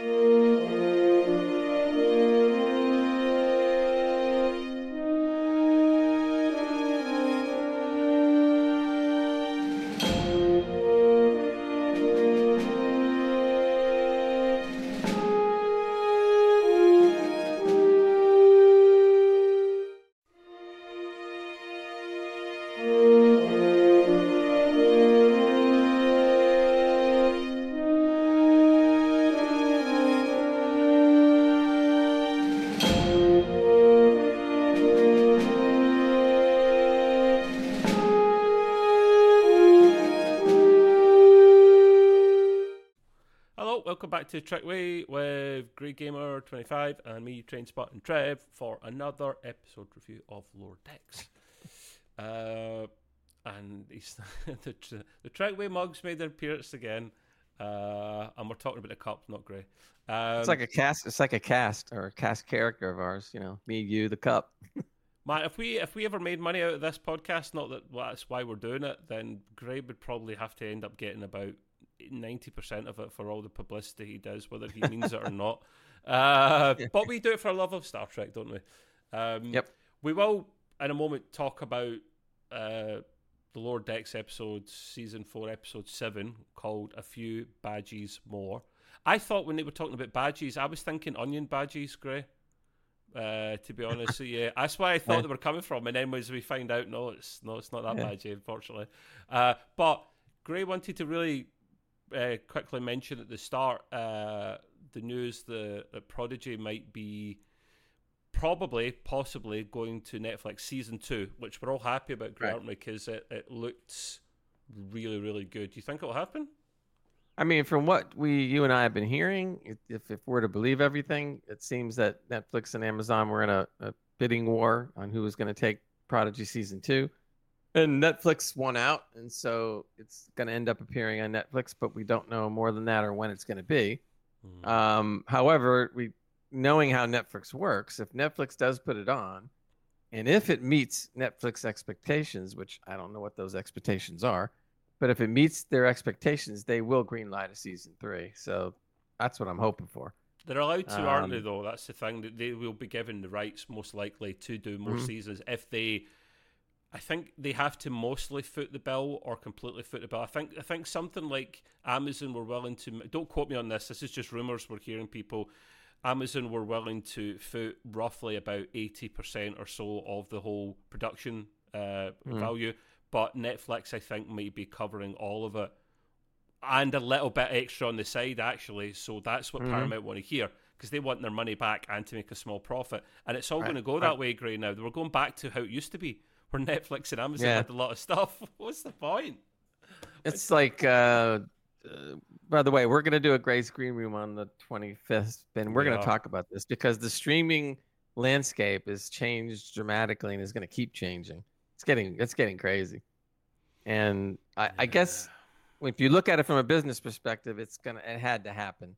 Hello, back to Trek Way with Grey Gamer 25 and me, Train Spot and Trev, for another episode review of Lower Decks. Uh, and he's, the, the Trek Way mugs made their appearance again, uh, and we're talking about the cup, not Grey. Um, It's like a cast. It's like a cast or a cast character of ours. You know, me, you, the cup. Man, if we if we ever made money out of this podcast, not that well, that's why we're doing it, then Gray would probably have to end up getting about ninety percent of it for all the publicity he does, whether he means it or not. Uh, but we do it for a love of Star Trek, don't we? Um, Yep. We will in a moment talk about uh, the Lower Decks episode, season four, episode seven, called "A Few Badgeys More." I thought when they were talking about badges, I was thinking onion badges, Gray. Uh, to be honest, yeah, that's why I thought Yeah. they were coming from. And then as we find out, no, it's no, it's not that Yeah. badgy, unfortunately. Uh, but Gray wanted to really uh, quickly mention at the start uh, the news that, that Prodigy might be probably, possibly going to Netflix season two, which we're all happy about, Gray, Right. Because it, it looked really, really good. Do you think it'll happen? I mean, from what we, you and I have been hearing, if if, if we're to believe everything, it seems that Netflix and Amazon were in a, a bidding war on who was going to take Prodigy season two, and Netflix won out, and so it's going to end up appearing on Netflix, but we don't know more than that or when it's going to be. Mhm. Um, however, we knowing how Netflix works, if Netflix does put it on, and if it meets Netflix expectations, which I don't know what those expectations are, but if it meets their expectations, they will greenlight a season three. So that's what I'm hoping for. They're allowed to, aren't they? Um, Though that's the thing that they will be given the rights, most likely, to do more Mhm. seasons if they. I think they have to mostly foot the bill or completely foot the bill. I think I think something like Amazon were willing to. Don't quote me on this. This is just rumors. We're hearing people. Amazon were willing to foot roughly about eighty percent or so of the whole production uh, Mhm. value, but Netflix I think might be covering all of it and a little bit extra on the side actually. So that's what Mhm. Paramount want to hear because they want their money back and to make a small profit. And it's all Right, going to go right. that way, Gray. Now we're going back to how it used to be, where Netflix and Amazon Yeah. had a lot of stuff. What's the point? It's like, uh, uh, by the way, we're going to do a Gray's Green Room on the 25th, and we're We going to talk about this because the streaming landscape has changed dramatically and is going to keep changing. It's getting it's getting crazy, and I, I guess if you look at it from a business perspective, it's gonna it had to happen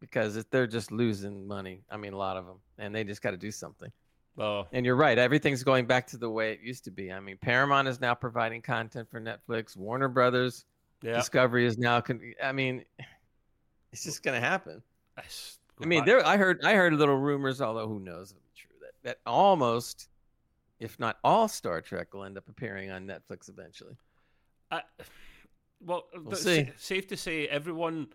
because they're just losing money. I mean, a lot of them, and they just got to do something. Oh, And you're right. Everything's going back to the way it used to be. I mean, Paramount is now providing content for Netflix. Warner Brothers yeah. Discovery is now. Con- I mean, it's just going to happen. It's- I mean, there. I heard. I heard little rumors, although who knows if it's true that that almost, if not all, Star Trek will end up appearing on Netflix eventually. I, well, th- see. sa- safe to say, everyone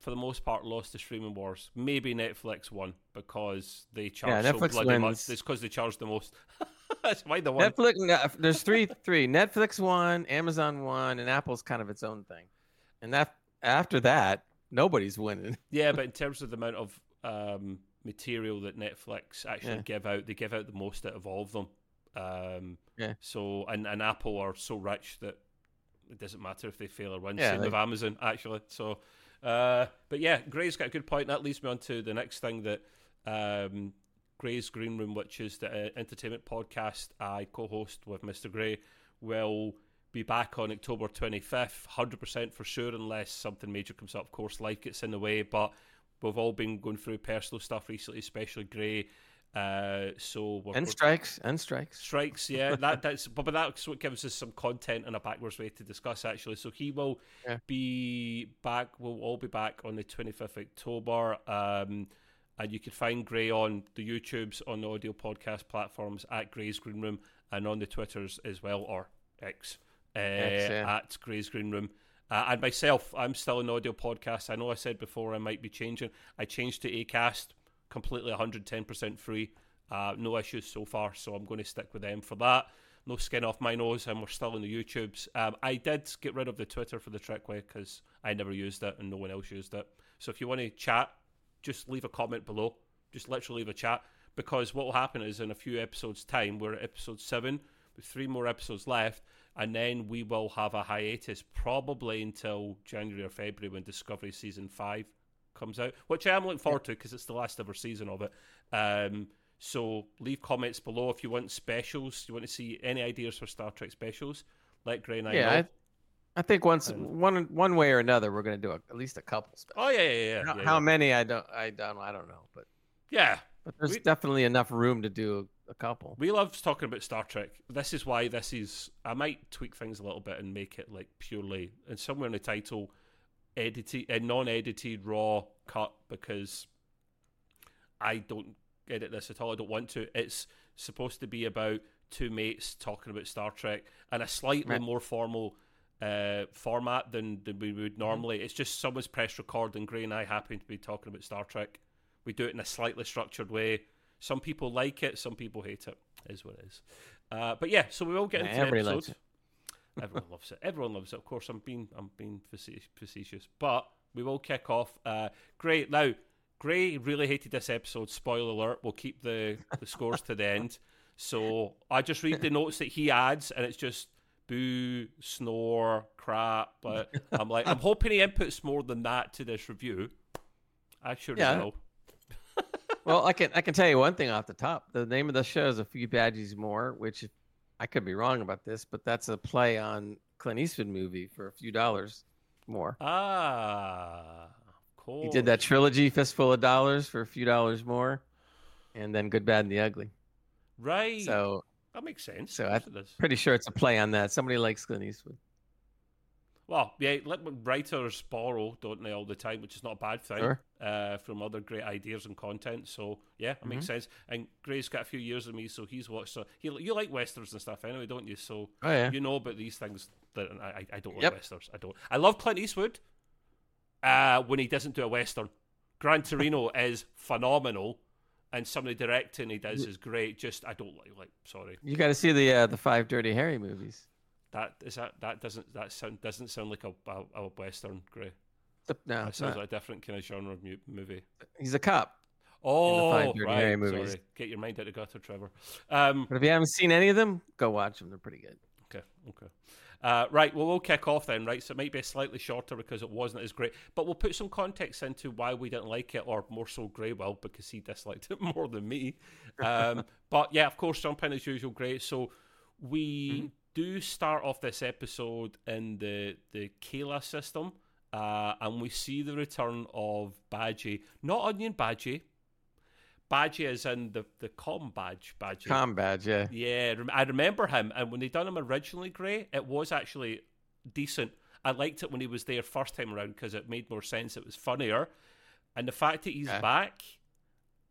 for the most part lost the streaming wars. Maybe Netflix won because they charge so Netflix bloody much. It's because they charge the most. That's why the won. Netflix. There's three. three. Netflix won, Amazon won, and Apple's kind of its own thing. And that after that, nobody's winning. Yeah, but in terms of the amount of um, material that Netflix actually Yeah. give out, they give out the most out of all of them. Um, Yeah. So and, and Apple are so rich that it doesn't matter if they fail or win. Yeah, Same with Amazon actually. So, uh, but yeah, Gray's got a good point. That leads me on to the next thing that um, Gray's Green Room, which is the uh, entertainment podcast I co-host with Mr. Gray, will be back on October 25th, 100% for sure, unless something major comes up, of course, like it's in the way. But we've all been going through personal stuff recently, especially Gray. Uh, so we're, And strikes, and strikes. strikes, yeah. That that's but, but that's what gives us some content and a backwards way to discuss actually. So he will Yeah. be back. We'll all be back on the twenty fifth October. Um, and you can find Gray on the YouTubes, on the audio podcast platforms at Gray's Green Room, and on the Twitters as well, or X, uh, X, yeah. at Gray's Green Room. Uh, and myself, I'm still an audio podcast. I know I said before I might be changing. I changed to Acast, completely 110% free. Uh, no issues so far, so I'm going to stick with them for that. No skin off my nose, and we're still in the YouTubes. Um, I did get rid of the Twitter for the Trek Way because I never used it and no one else used it. So if you want to chat, just leave a comment below. Just literally leave a chat because what will happen is in a few episodes' time, we're at episode seven with three more episodes left, and then we will have a hiatus probably until January or February when Discovery season five comes out, which I am looking forward to because it's the last ever season of it. Um, so leave comments below if you want specials. You want to see any ideas for Star Trek specials? Let Gray and I Yeah, know. I, I think once And- one one way or another, we're going to do a, at least a couple. Specials. oh yeah, yeah, yeah. how, yeah, how yeah. many? I don't. I don't. I don't know. But yeah. but there's We- definitely enough room to do a couple. We love talking about Star Trek. This is why this is. I might tweak things a little bit and make it like purely and somewhere in the title, edited, a non-edited raw cut because I don't edit this at all. I don't want to. It's supposed to be about two mates talking about Star Trek and a slightly Right. more formal uh, format than, than we would normally. It's just someone's press record and Gray and I happen to be talking about Star Trek. We do it in a slightly structured way. Some people like it, some people hate it. Is what it is. Uh, but yeah, so we will get into the episode. Everyone loves it. Everyone loves it. Of course, I'm being I'm being facetious, but we will kick off. Uh, great. Now, Gray really hated this episode. Spoiler alert. We'll keep the the scores to the end. So I just read the notes that he adds, and it's just boo, snore, crap. But I'm like, I'm hoping he inputs more than that to this review. I sure Yeah. will. well, I can I can tell you one thing off the top. The name of the show is A Few Badgeys More, which I could be wrong about this, but that's a play on Clint Eastwood movie for a few dollars more. Ah, cool. He did that trilogy, Fistful of Dollars, for a few dollars more, and then Good, Bad, and the Ugly. right. So that makes sense. so Of I- course it does. pretty sure it's a play on that. Somebody likes Clint Eastwood. Well, yeah, let writers borrow, don't they, all the time, which is not a bad thing Sure. uh, from other great ideas and content. So, yeah, it makes sense. And Gray's got a few years of me, so he's watched. So he, you like westerns and stuff anyway, don't you? So Oh yeah. you know about these things that I, I, I don't like Yep. westerns. I don't. I love Clint Eastwood uh, when he doesn't do a western. Gran Torino is phenomenal, and some of the directing he does is great. Just I don't like. Like, sorry, You got to see the uh, the five Dirty Harry movies. That is that that doesn't that sound doesn't sound like a a, a western. Gray. No, That it's sounds not. like a different kind of genre of mu- movie. he's a cop. Oh, right. Sorry. Get your mind out of gutter, Trevor. Um, But if you haven't seen any of them, go watch them. They're pretty good. okay, okay. Uh, right, well, we'll kick off then, right? So it might be slightly shorter because it wasn't as great, but we'll put some context into why we didn't like it, or more so Gray will, because he disliked it more than me. Um, but yeah, of course, jump in as usual, great. So we Mm-hmm. Do start off this episode in the, the Kayla system, uh, and we see the return of Badgey, not Onion Badgie. Badgey is in the, the com badge, Badgey. Com badge, yeah. Yeah, I remember him, and when they done him originally, Grey, it was actually decent. I liked it when he was there first time around because it made more sense. It was funnier, and the fact that he's Okay. back,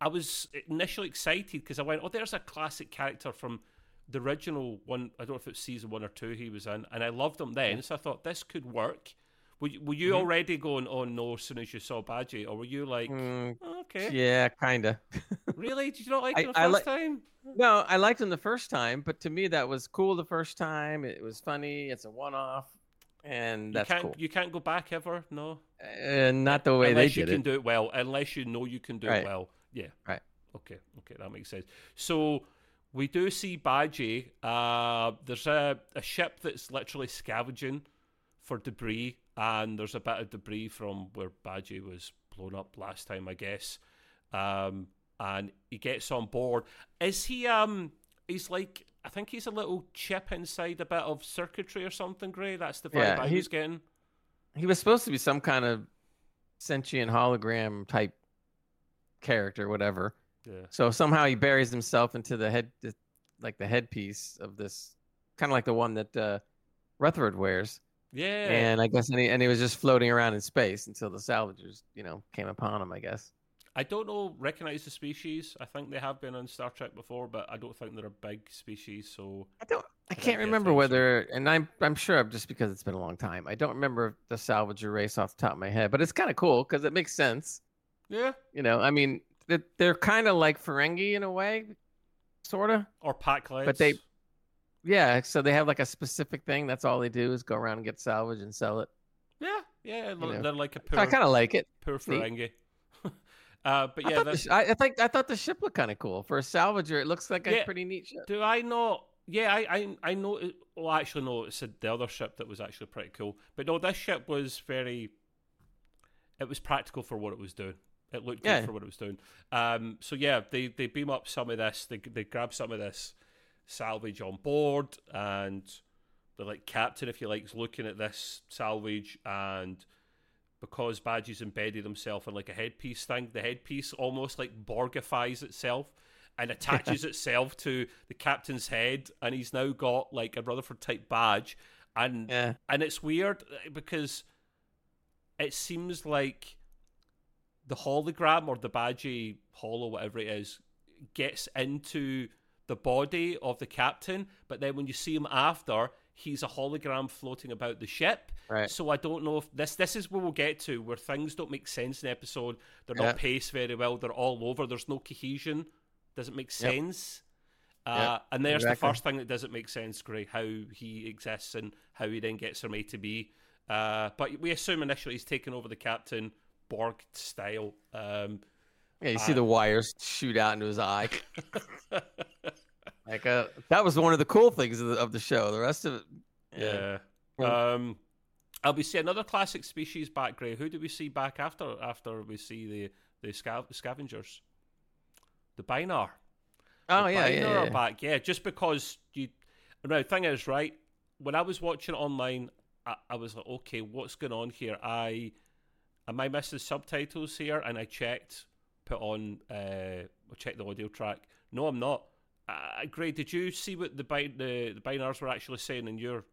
I was initially excited because I went, "Oh, there's a classic character from the original one. I don't know if it's season one or two he was in, and I loved him then. So I thought this could work." Were you, were you Mhm. already going, "Oh no!" As soon as you saw Badgey, or were you like, Mm, "Oh, "Okay, yeah, kinda. really? Did you not like I- it the I first li- time?" no, I liked him the first time, but to me that was cool the first time. It was funny. It's a one-off, and You that's can't cool. you can't go back ever. No. And not the way unless they you can it. do it well, unless you know you can do Right. it well. Yeah. Right. Okay. Okay, that makes sense. So we do see Badgey. Uh, there's a, a ship that's literally scavenging for debris, and there's a bit of debris from where Badgey was blown up last time, I guess. Um, and he gets on board. Is he? Um, he's like. I think he's a little chip inside a bit of circuitry or something, Gray. That's the vibe Yeah, I he- was getting. He was supposed to be some kind of sentient hologram type character, whatever. Yeah. So somehow he buries himself into the head, like the headpiece of this, kind of like the one that uh, Rutherford wears. Yeah. And I guess and he, and he was just floating around in space until the salvagers, you know, came upon him. I guess. I don't know recognize the species. I think they have been on Star Trek before, but I don't think they're a big species. So I don't. I can't remember whether, and I'm I'm sure just because it's been a long time. I don't remember the salvager race off the top of my head, but it's kind of cool because it makes sense. yeah, You know, I mean, they're, they're kind of like Ferengi in a way, sort of. or Pakleds. But they- Yeah, so they have like a specific thing. That's all they do is go around and get salvage and sell it. yeah, yeah, they're, know. they're like a So I kind of like it. poor. Ferengi. uh, but I, yeah, the sh- I, I think I thought the ship looked kind of cool for a salvager. It looks like a pretty neat ship. do I not? Yeah, I, I, I know. It, well, actually, no. It said the other ship that was actually pretty cool. But no, this ship was very. It was practical for what it was doing. It looked good for what it was doing. Um, so yeah, they they beam up some of this. They they grab some of this salvage on board, and the like captain, if you like, is looking at this salvage, and because Badgey's embedded himself in like a headpiece thing, the headpiece almost like Borgifies itself and attaches itself to the captain's head, and he's now got like a Rutherford type badge, and Yeah, and it's weird uh, because it seems like the hologram or the badgie hollow, whatever it is, gets into the body of the captain, but then when you see him after, he's a hologram floating about the ship. right. So I don't know if this this is where we'll get to where things don't make sense in the episode. They're not paced very well. They're all over. There's no cohesion. Doesn't make Yep. sense. Uh, and there's exactly. the first thing that doesn't make sense, Gray, how he exists and how he then gets from A to B. Uh, but we assume initially he's taken over the captain Borg style. Um, Yeah, you see Uh, the wires shoot out into his eye. Like uh, that was one of the cool things of the, of the show. The rest of it, yeah. Well- Um, I'll be see another classic species back, Gray. Who do we see back after after we see the the, scav- scavengers? The Binar. Oh The yeah, yeah, Binar yeah. are back. Yeah, just because you. The thing is, right? When I was watching it online, I, I was like, okay, what's going on here? I am I missing subtitles here? And I checked, put on, uh, checked the audio track. No, I'm not. Uh, Gray, did you see what the bi- the the Binars were actually saying in your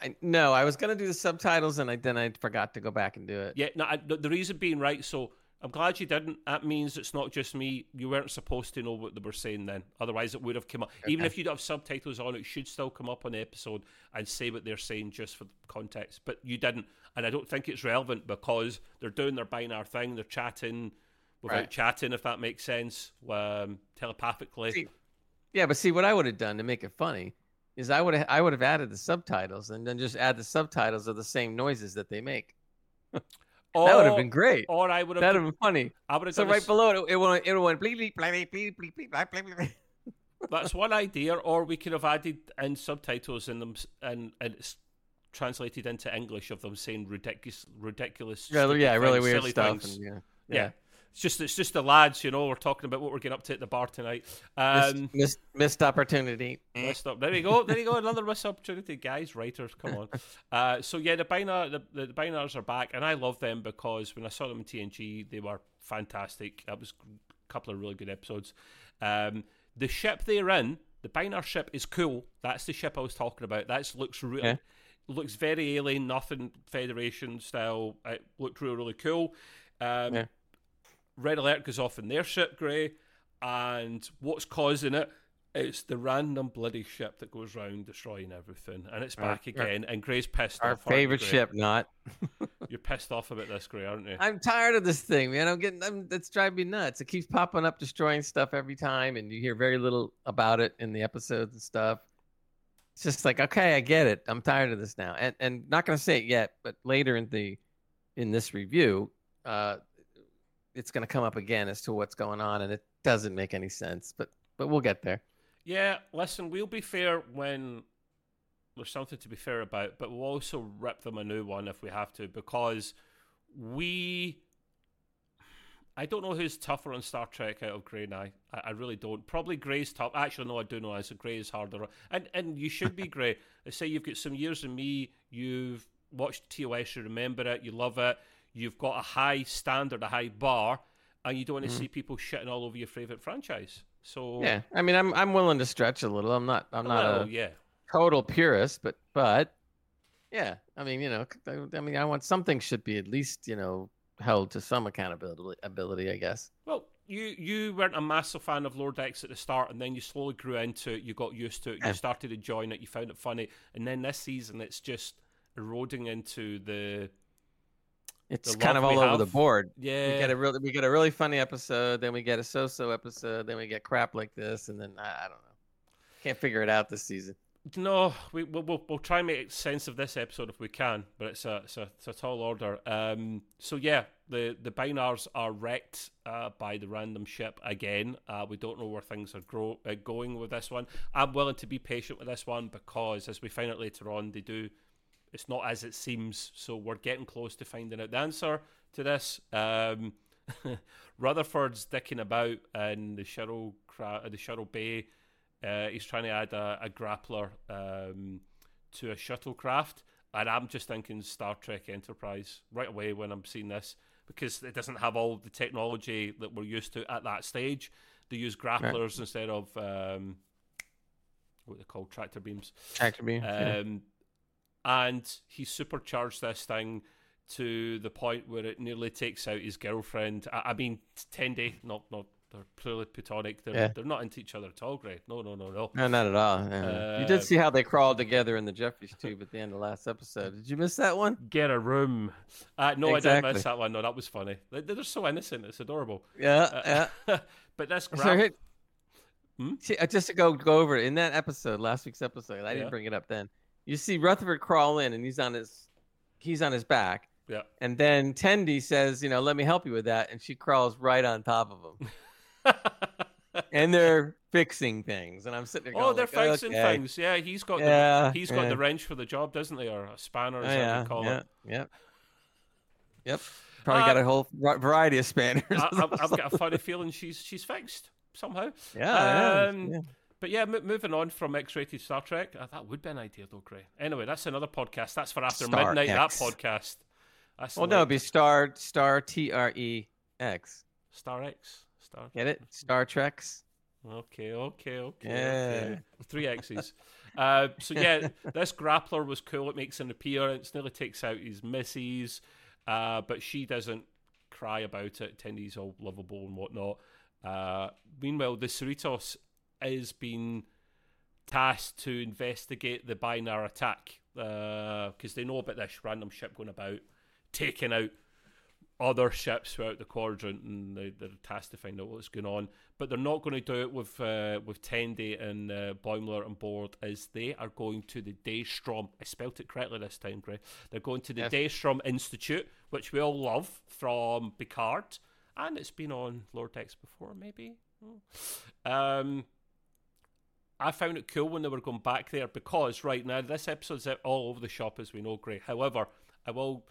I, no, I was gonna do the subtitles and I then I forgot to go back and do it. Yeah, no, I, the reason being right. So I'm glad you didn't. That means it's not just me. You weren't supposed to know what they were saying then. Otherwise, it would have come up. Even if you don't have subtitles on, it should still come up on the episode and say what they're saying just for context. But you didn't, and I don't think it's relevant because they're doing their binar thing. They're chatting without Right. chatting, if that makes sense, um, telepathically. See, Yeah, but see what I would have done to make it funny is I would have I would have added the subtitles and then just add the subtitles of the same noises that they make. That would have been great. Or I would have. That would have been funny. I would have. So right a... below it, it went. It went. Bleep, bleep, bleep, bleep, bleep, bleep, bleep, bleep. That's one idea. Or we could have added in subtitles in them, and and it's translated into English of them saying ridiculous, ridiculous. Yeah, yeah, things, really weird stuff. And, yeah. yeah. yeah. It's just it's just the lads, you know. We're talking about what we're getting up to at the bar tonight. Missed, Um, missed, missed opportunity. messed up. There you go. There you go. Another missed opportunity, guys. Writers, come on. Uh, so yeah, the Binar, the, the, the Binars are back, and I love them because when I saw them in TNG, they were fantastic. That was a couple of really good episodes. Um, the ship they're in, the Binar ship, is cool. That's the ship I was talking about. That looks really. Yeah. Looks very alien, nothing Federation style. It looked really, really cool. Um, Yeah. Red alert goes off in their ship, Grey, and what's causing it? It's the random bloody ship that goes round destroying everything, and it's back our- again. And Gray's pissed Our off. aren't favorite ship, not. You're pissed off about this, Grey, aren't you? I'm tired of this thing, man. I'm getting. I'm, it's driving me nuts. It keeps popping up, destroying stuff every time, and you hear very little about it in the episodes and stuff. It's just like, okay, I get it. I'm tired of this now, and and not gonna say it yet, but later in the in this review, uh, it's gonna come up again as to what's going on, and it doesn't make any sense. But but we'll get there. Yeah, listen, we'll be fair when there's something to be fair about, but we'll also rip them a new one if we have to because we. I don't know who's tougher on Star Trek out of Grey and I. I, I really don't. Probably Grey's tough. Actually, no, I do know. I said Grey is harder, and and you should be Grey. I say you've got some years in me. You've watched TOS. You remember it. You love it. You've got a high standard, a high bar, and you don't want to Mhm. see people shitting all over your favorite franchise. So Yeah, I mean, I'm I'm willing to stretch a little. I'm not I'm not well, a yeah. total purist, but but yeah, I mean, you know, I, I mean, I want something should be at least you know held to some accountability ability, I guess. Well, you you weren't a massive fan of Lower Decks at the start, and then you slowly grew into it. You got used to it. You started enjoying it. You found it funny, and then this season, it's just eroding into the It's kind of all over the board. yeah. We get a really we get a really funny episode, then we get a so-so episode, then we get crap like this, and then I, I don't know. Can't figure it out this season. No, we, we'll, we'll we'll try and make sense of this episode if we can, but it's a it's a, it's a tall order. Um, so yeah, the the Binars are wrecked uh, by the random ship again. Uh, we don't know where things are grow, uh, going with this one. I'm willing to be patient with this one because, as we find out later on, they do. It's not as it seems, so we're getting close to finding out the answer to this. Um, Rutherford's dicking about in the Cheryl Cra- uh, the shuttle bay. Uh, he's trying to add a, a grappler um, to a shuttlecraft, and I'm just thinking Star Trek Enterprise right away when I'm seeing this because it doesn't have all the technology that we're used to at that stage. They use grapplers instead of um, what they call tractor beams. Tractor beam. yeah. And he supercharged this thing to the point where it nearly takes out his girlfriend. I, I mean, Tendi, not not they're purely platonic. They're Yeah. they're not into each other at all, Gray. No, no, no, no. No, not at all. yeah. you did Uh, see how they crawled together in the Jefferies tube at the end of the last episode. Did you miss that one? Get a room. Uh, no, I didn't miss that one. No, that was funny. They- They're so innocent. It's adorable. Yeah, yeah. Uh, but this So here- Hmm? See, uh, just to go go over it in that episode, last week's episode, I Yeah. didn't bring it up then. You see Rutherford crawl in, and he's on his he's on his back, yeah. and then Tendi says, "You know, let me help you with that," and she crawls right on top of him, and they're fixing things, and I'm sitting there. oh, they're like, fixing okay. things. Yeah, he's got Yeah, the he's got yeah. the wrench for the job, doesn't he, or a spanner, Oh, as I yeah, call yeah, it. yep, yep. Probably Uh, got a whole variety of spanners. I, I've, I've got a funny feeling she's she's fixed somehow. yeah, yeah, um, yeah. But yeah, m- moving on from X-rated Star Trek, uh, that would be an idea though, Gray. Anyway, that's another podcast. That's for after Star midnight. X. That podcast. That's Well, no, it'd be Star Star T R E X. Star X. Star. Get it? Star Treks. Okay, okay, okay. Yeah. okay. Three X's. uh, so yeah, this grappler was cool. It makes an appearance. Nearly takes out his missus, uh, but she doesn't cry about it. Tendi's all lovable and whatnot. Uh, meanwhile, the Cerritos is being tasked to investigate the Binar attack because they know about this random ship going about, taking out other ships throughout the quadrant, and they, they're tasked to find out what's going on. But they're not going to do it with uh, with Tendi and uh, Boimler on board, as they are going to the Daystrom. I spelt it correctly this time, Gray. They're going to the Yes. Daystrom Institute, which we all love from Picard, and it's been on Lower Decks before, maybe. Hmm. Um, I found it cool when they were going back there because right now this episode's all over the shop, as we know, Gray. However, I will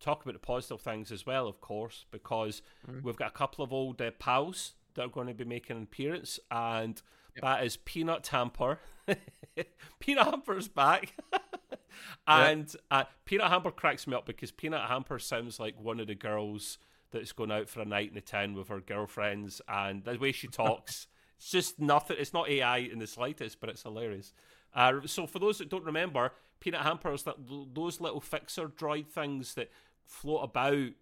talk about the positive things as well, of course, because Mhm. we've got a couple of old uh, pals that are going to be making an appearance, and Yep. that is Peanut Hamper. Peanut Hamper's back. and uh, Peanut Hamper cracks me up because Peanut Hamper sounds like one of the girls that's going out for a night in the tin with her girlfriends, and the way she talks, it's just nothing. It's not AI in the slightest, but it's hilarious. Uh, so for those that don't remember, Peanut Hamper is that those little fixer droid things that float about,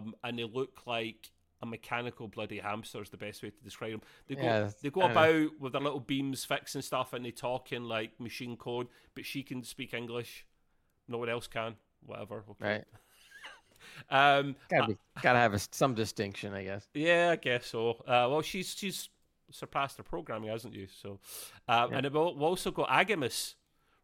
um, and they look like a mechanical bloody hamster. Is the best way to describe them. They go, Yeah, they go I know. about with their little beams fixing stuff, and they talk in like machine code. But she can speak English. No one else can. Whatever. Okay. Right. Um, Gotta be, gotta have a, some distinction, I guess. yeah, I guess so. Uh, well, she's she's surpassed her programming, hasn't you? So, uh, Yeah. and we'll, we'll also got Agimus,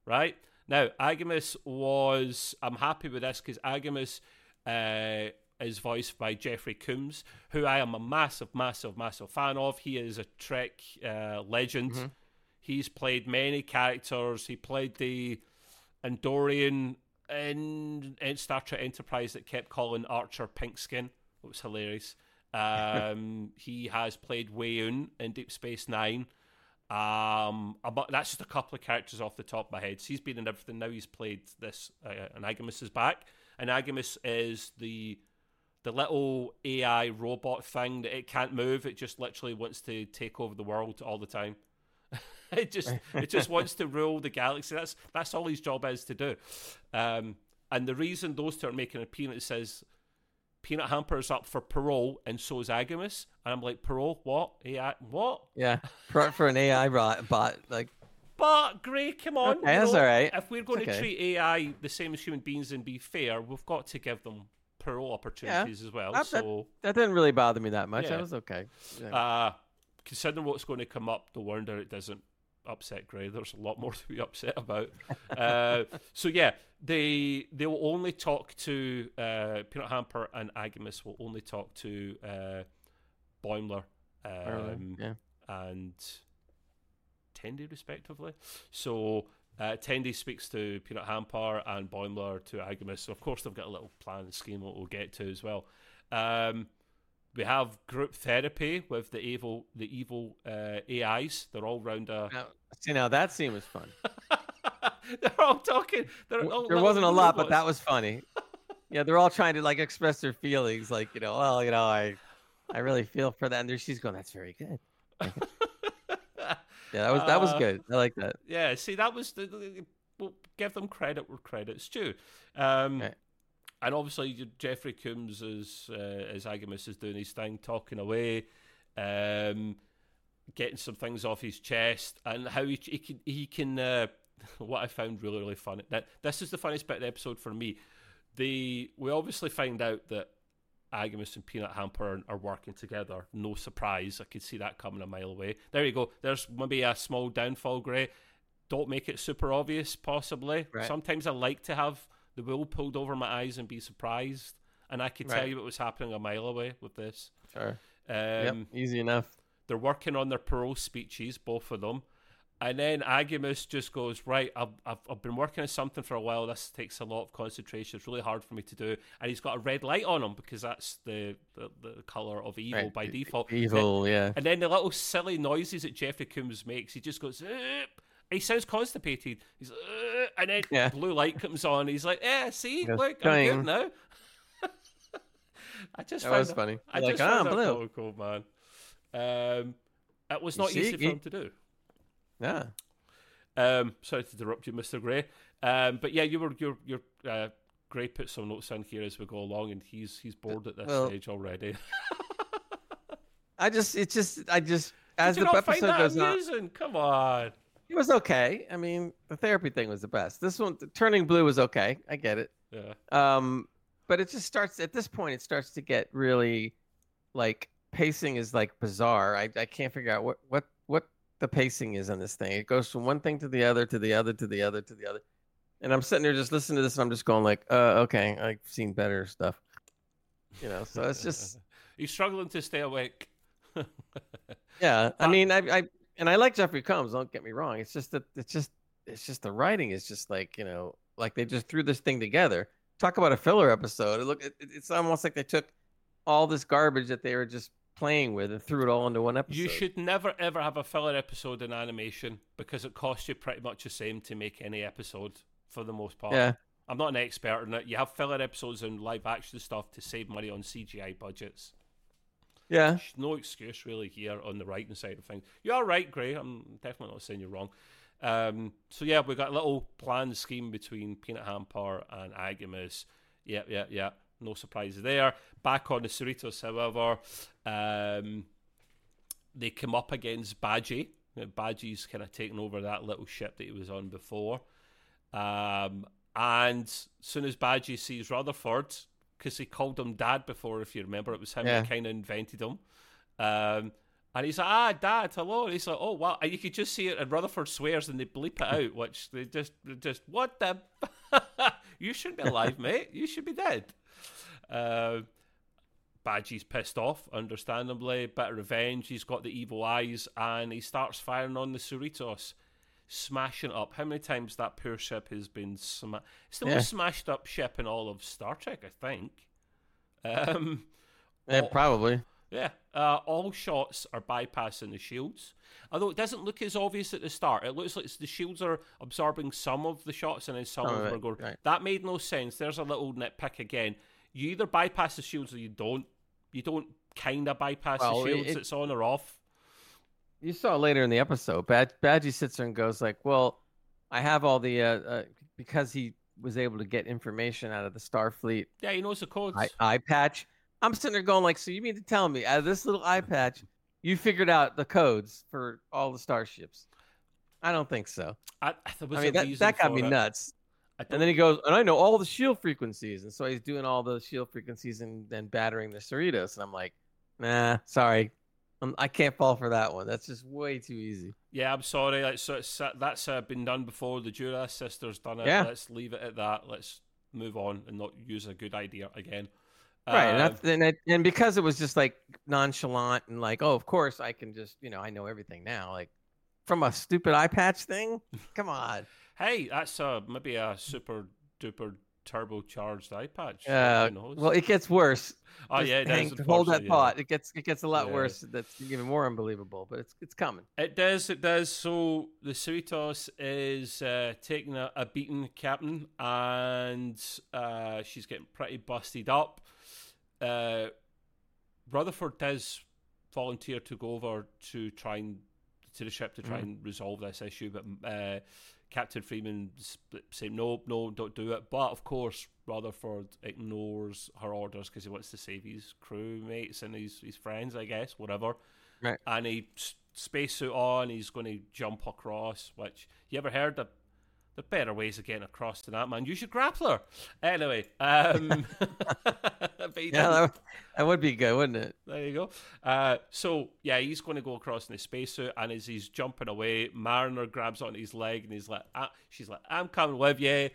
right? Now, Agimus was. I'm happy with this because Agimus uh, is voiced by Jeffrey Combs, who I am a massive, massive, massive fan of. He is a Trek uh, legend. Mhm. He's played many characters. He played the Andorian in, in Star Trek Enterprise that kept calling Archer pink skin. It was hilarious. Um, he has played Weyoun in Deep Space Nine. Um, amo- that's just a couple of characters off the top of my head. So he's been in everything. Now he's played this, uh, and Agimus is back. And Agimus is the the little AI robot thing that it can't move. It just literally wants to take over the world all the time. it just it just wants to rule the galaxy. That's that's all his job is to do. Um, and the reason those two are making an appearance is Peanut Hamper is up for parole, and so is Agimus. And I'm like, parole? What? AI? What? Yeah, for, for an AI bot, bot like. But Gray, come on. Okay, that's know, all right. If we're going It's to okay. treat AI the same as human beings and be fair, we've got to give them parole opportunities as well. That- that- so, That didn't really bother me that much. Yeah. That was okay. Yeah. uh, considering what's going to come up, no wonder it doesn't upset Gray. There's a lot more to be upset about. uh, so yeah, they they will only talk to uh, Peanut Hamper and Agimus will only talk to uh, Boimler um, yeah. and Tendi respectively. So uh, Tendi speaks to Peanut Hamper and Boimler to Agimus. So of course they've got a little plan and scheme that we'll get to as well. Um, we have group therapy with the evil the evil uh, AIs. They're all round a. Now, see, now that scene was fun. they're all talking. They're all there wasn't a lot, but that was funny. Yeah, they're all trying to like express their feelings, like you know, well, you know, I, I really feel for that. And there she's going, "That's very good." Yeah, that was that was Uh, good. I like that. Yeah, see, that was the, the we'll give them credit where credit's due. Um, Right. And obviously, Jeffrey Combs is uh, as Agimus is doing his thing, talking away, um, getting some things off his chest, and how he he can he can. Uh, what I found really really funny. That this is the funniest bit of the episode for me. The we obviously find out that Agimus and Peanut Hamper are, are working together. No surprise. I could see that coming a mile away. There you go. There's maybe a small downfall, Gray. Don't make it super obvious, possibly. Right. Sometimes I like to have the wool pulled over my eyes and be surprised. And I could tell you what was happening a mile away with this. Sure. Um, yep. Easy enough. They're working on their parole speeches, both of them. And then Agimus just goes, Right, I've, I've, I've been working on something for a while. This takes a lot of concentration. It's really hard for me to do. And he's got a red light on him because that's the, the, the colour of evil Right. by default. Evil. Yeah. And then the little silly noises that Jeffrey Combs makes, he just goes, "Oop." He sounds constipated. He's, "Oop," and then Yeah. blue light comes on. He's like, yeah, see, Goes, look, I'm good now. I just That found was funny. I Like, just "Ah, found that blue." cool, man. Um, it was not see, easy for he- him to do. Yeah. Um, sorry to interrupt you, Mister Gray. Um, but yeah, you were your your uh, Gray put some notes in here as we go along, and he's he's bored at this Well- stage already. I just, it's just, I just, as the episode that goes on. Come on. It was okay. I mean, the therapy thing was the best. This one, turning blue was okay. I get it. Yeah. Um, but it just starts at this point. It starts to get really, like pacing is like bizarre. I I can't figure out what what what the pacing is on this thing. It goes from one thing to the other to the other to the other to the other, and I'm sitting there just listening to this, and I'm just going like, uh, okay, I've seen better stuff. You know, so it's just he's struggling to stay awake. yeah. I mean, I I and I like Jeffrey Combs. Don't get me wrong. It's just that it's just it's just the writing is just like you know like they just threw this thing together. Talk about a filler episode. It look, it, it's almost like they took all this garbage that they were just playing with and threw it all into one episode. You should never ever have a filler episode in animation because it costs you pretty much the same to make any episode for the most part. Yeah. I'm not an expert in it. You have filler episodes in live action stuff to save money on CGI budgets. Yeah. No excuse really here on the writing side of things. You are right, Gray. I'm definitely not saying you're wrong. Um, so yeah, we've got a little planned scheme between Peanut Hamper and Agimus. Yeah, yeah, yeah. No surprises there. Back on the Cerritos, however, um, they come up against Badgey. Badgey's kind of taken over that little ship that he was on before. Um, and as soon as Badgey sees Rutherford, because he called him Dad before, if you remember, it was him Yeah. that kind of invented him. Um, and he's like, ah, Dad, hello. And he's like, oh, wow. And you could just see it, and Rutherford swears, and they bleep it out, which they just, they just, what the? you shouldn't be alive, mate. You should be dead. Uh, Badgey's pissed off, understandably. Bit of revenge. He's got the evil eyes, and he starts firing on the Cerritos, smashing up. How many times that poor ship has been smashed? It's the Yeah. most smashed up ship in all of Star Trek, I think. Um, Yeah, Oh. probably. yeah, uh, all shots are bypassing the shields. Although it doesn't look as obvious at the start. It looks like the shields are absorbing some of the shots and then some Some of them are it, going. right. That made no sense. There's a little nitpick again. you either bypass the shields or you don't. You don't kind of bypass Well, the it- shields. it- it's on or off. You saw later in the episode, Bad Badgey sits there and goes like, "Well, I have all the uh, uh, because he was able to get information out of the Starfleet Yeah, he knows the codes. eye, eye patch." I'm sitting there going like, "So you mean to tell me out of this little eye patch, you figured out the codes for all the starships?" I don't think so. I, I mean, that, that got me it. nuts. And then he goes, and I know all the shield frequencies, and so he's doing all the shield frequencies and then battering the Cerritos, and I'm like, nah, sorry, I'm, I can't fall for that one. That's just way too easy. Yeah, I'm sorry. That's it's, that's uh, been done before. The Duras sisters done it. Yeah. Let's leave it at that. Let's move on and not use a good idea again. Right, and, that's, and, and because it was just like nonchalant and like, oh, of course I can just, you know, I know everything now. Like from a stupid eye patch thing, come on. hey, that's uh, maybe a super duper turbocharged eye patch. Uh, well, it gets worse. oh Just yeah, it hang- does, hold that yeah. thought. It gets it gets a lot Yeah. worse. That's even more unbelievable, but it's it's coming. It does, it does. So the Cerritos is uh, taking a, a beating, Captain, and uh, she's getting pretty busted up. Uh, Rutherford does volunteer to go over to try and to the ship to try Mhm. and resolve this issue, but uh, Captain Freeman saying no, no, don't do it. But of course, Rutherford ignores her orders because he wants to save his crewmates and his his friends, I guess, whatever Right. and he spacesuit on. He's going to jump across. Which you ever heard that there are better ways of getting across than that, man? Use your grappler. Anyway, um, Yeah, that, would- that would be good, wouldn't it? There you go. Uh, so yeah, he's going to go across in his spacesuit, and as he's jumping away, Mariner grabs onto his leg, and he's like, ah, "She's like, I'm coming with you."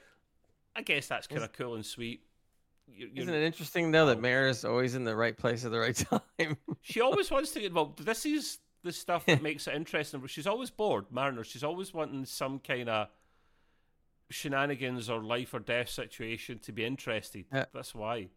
I guess that's kind of cool and sweet. You- you- Isn't it interesting though that. Mare is always in the right place at the right time? She always wants to get involved. This is the stuff that makes it interesting. But she's always bored, Mariner. She's always wanting some kind of shenanigans or life or death situation to be interested. That's why.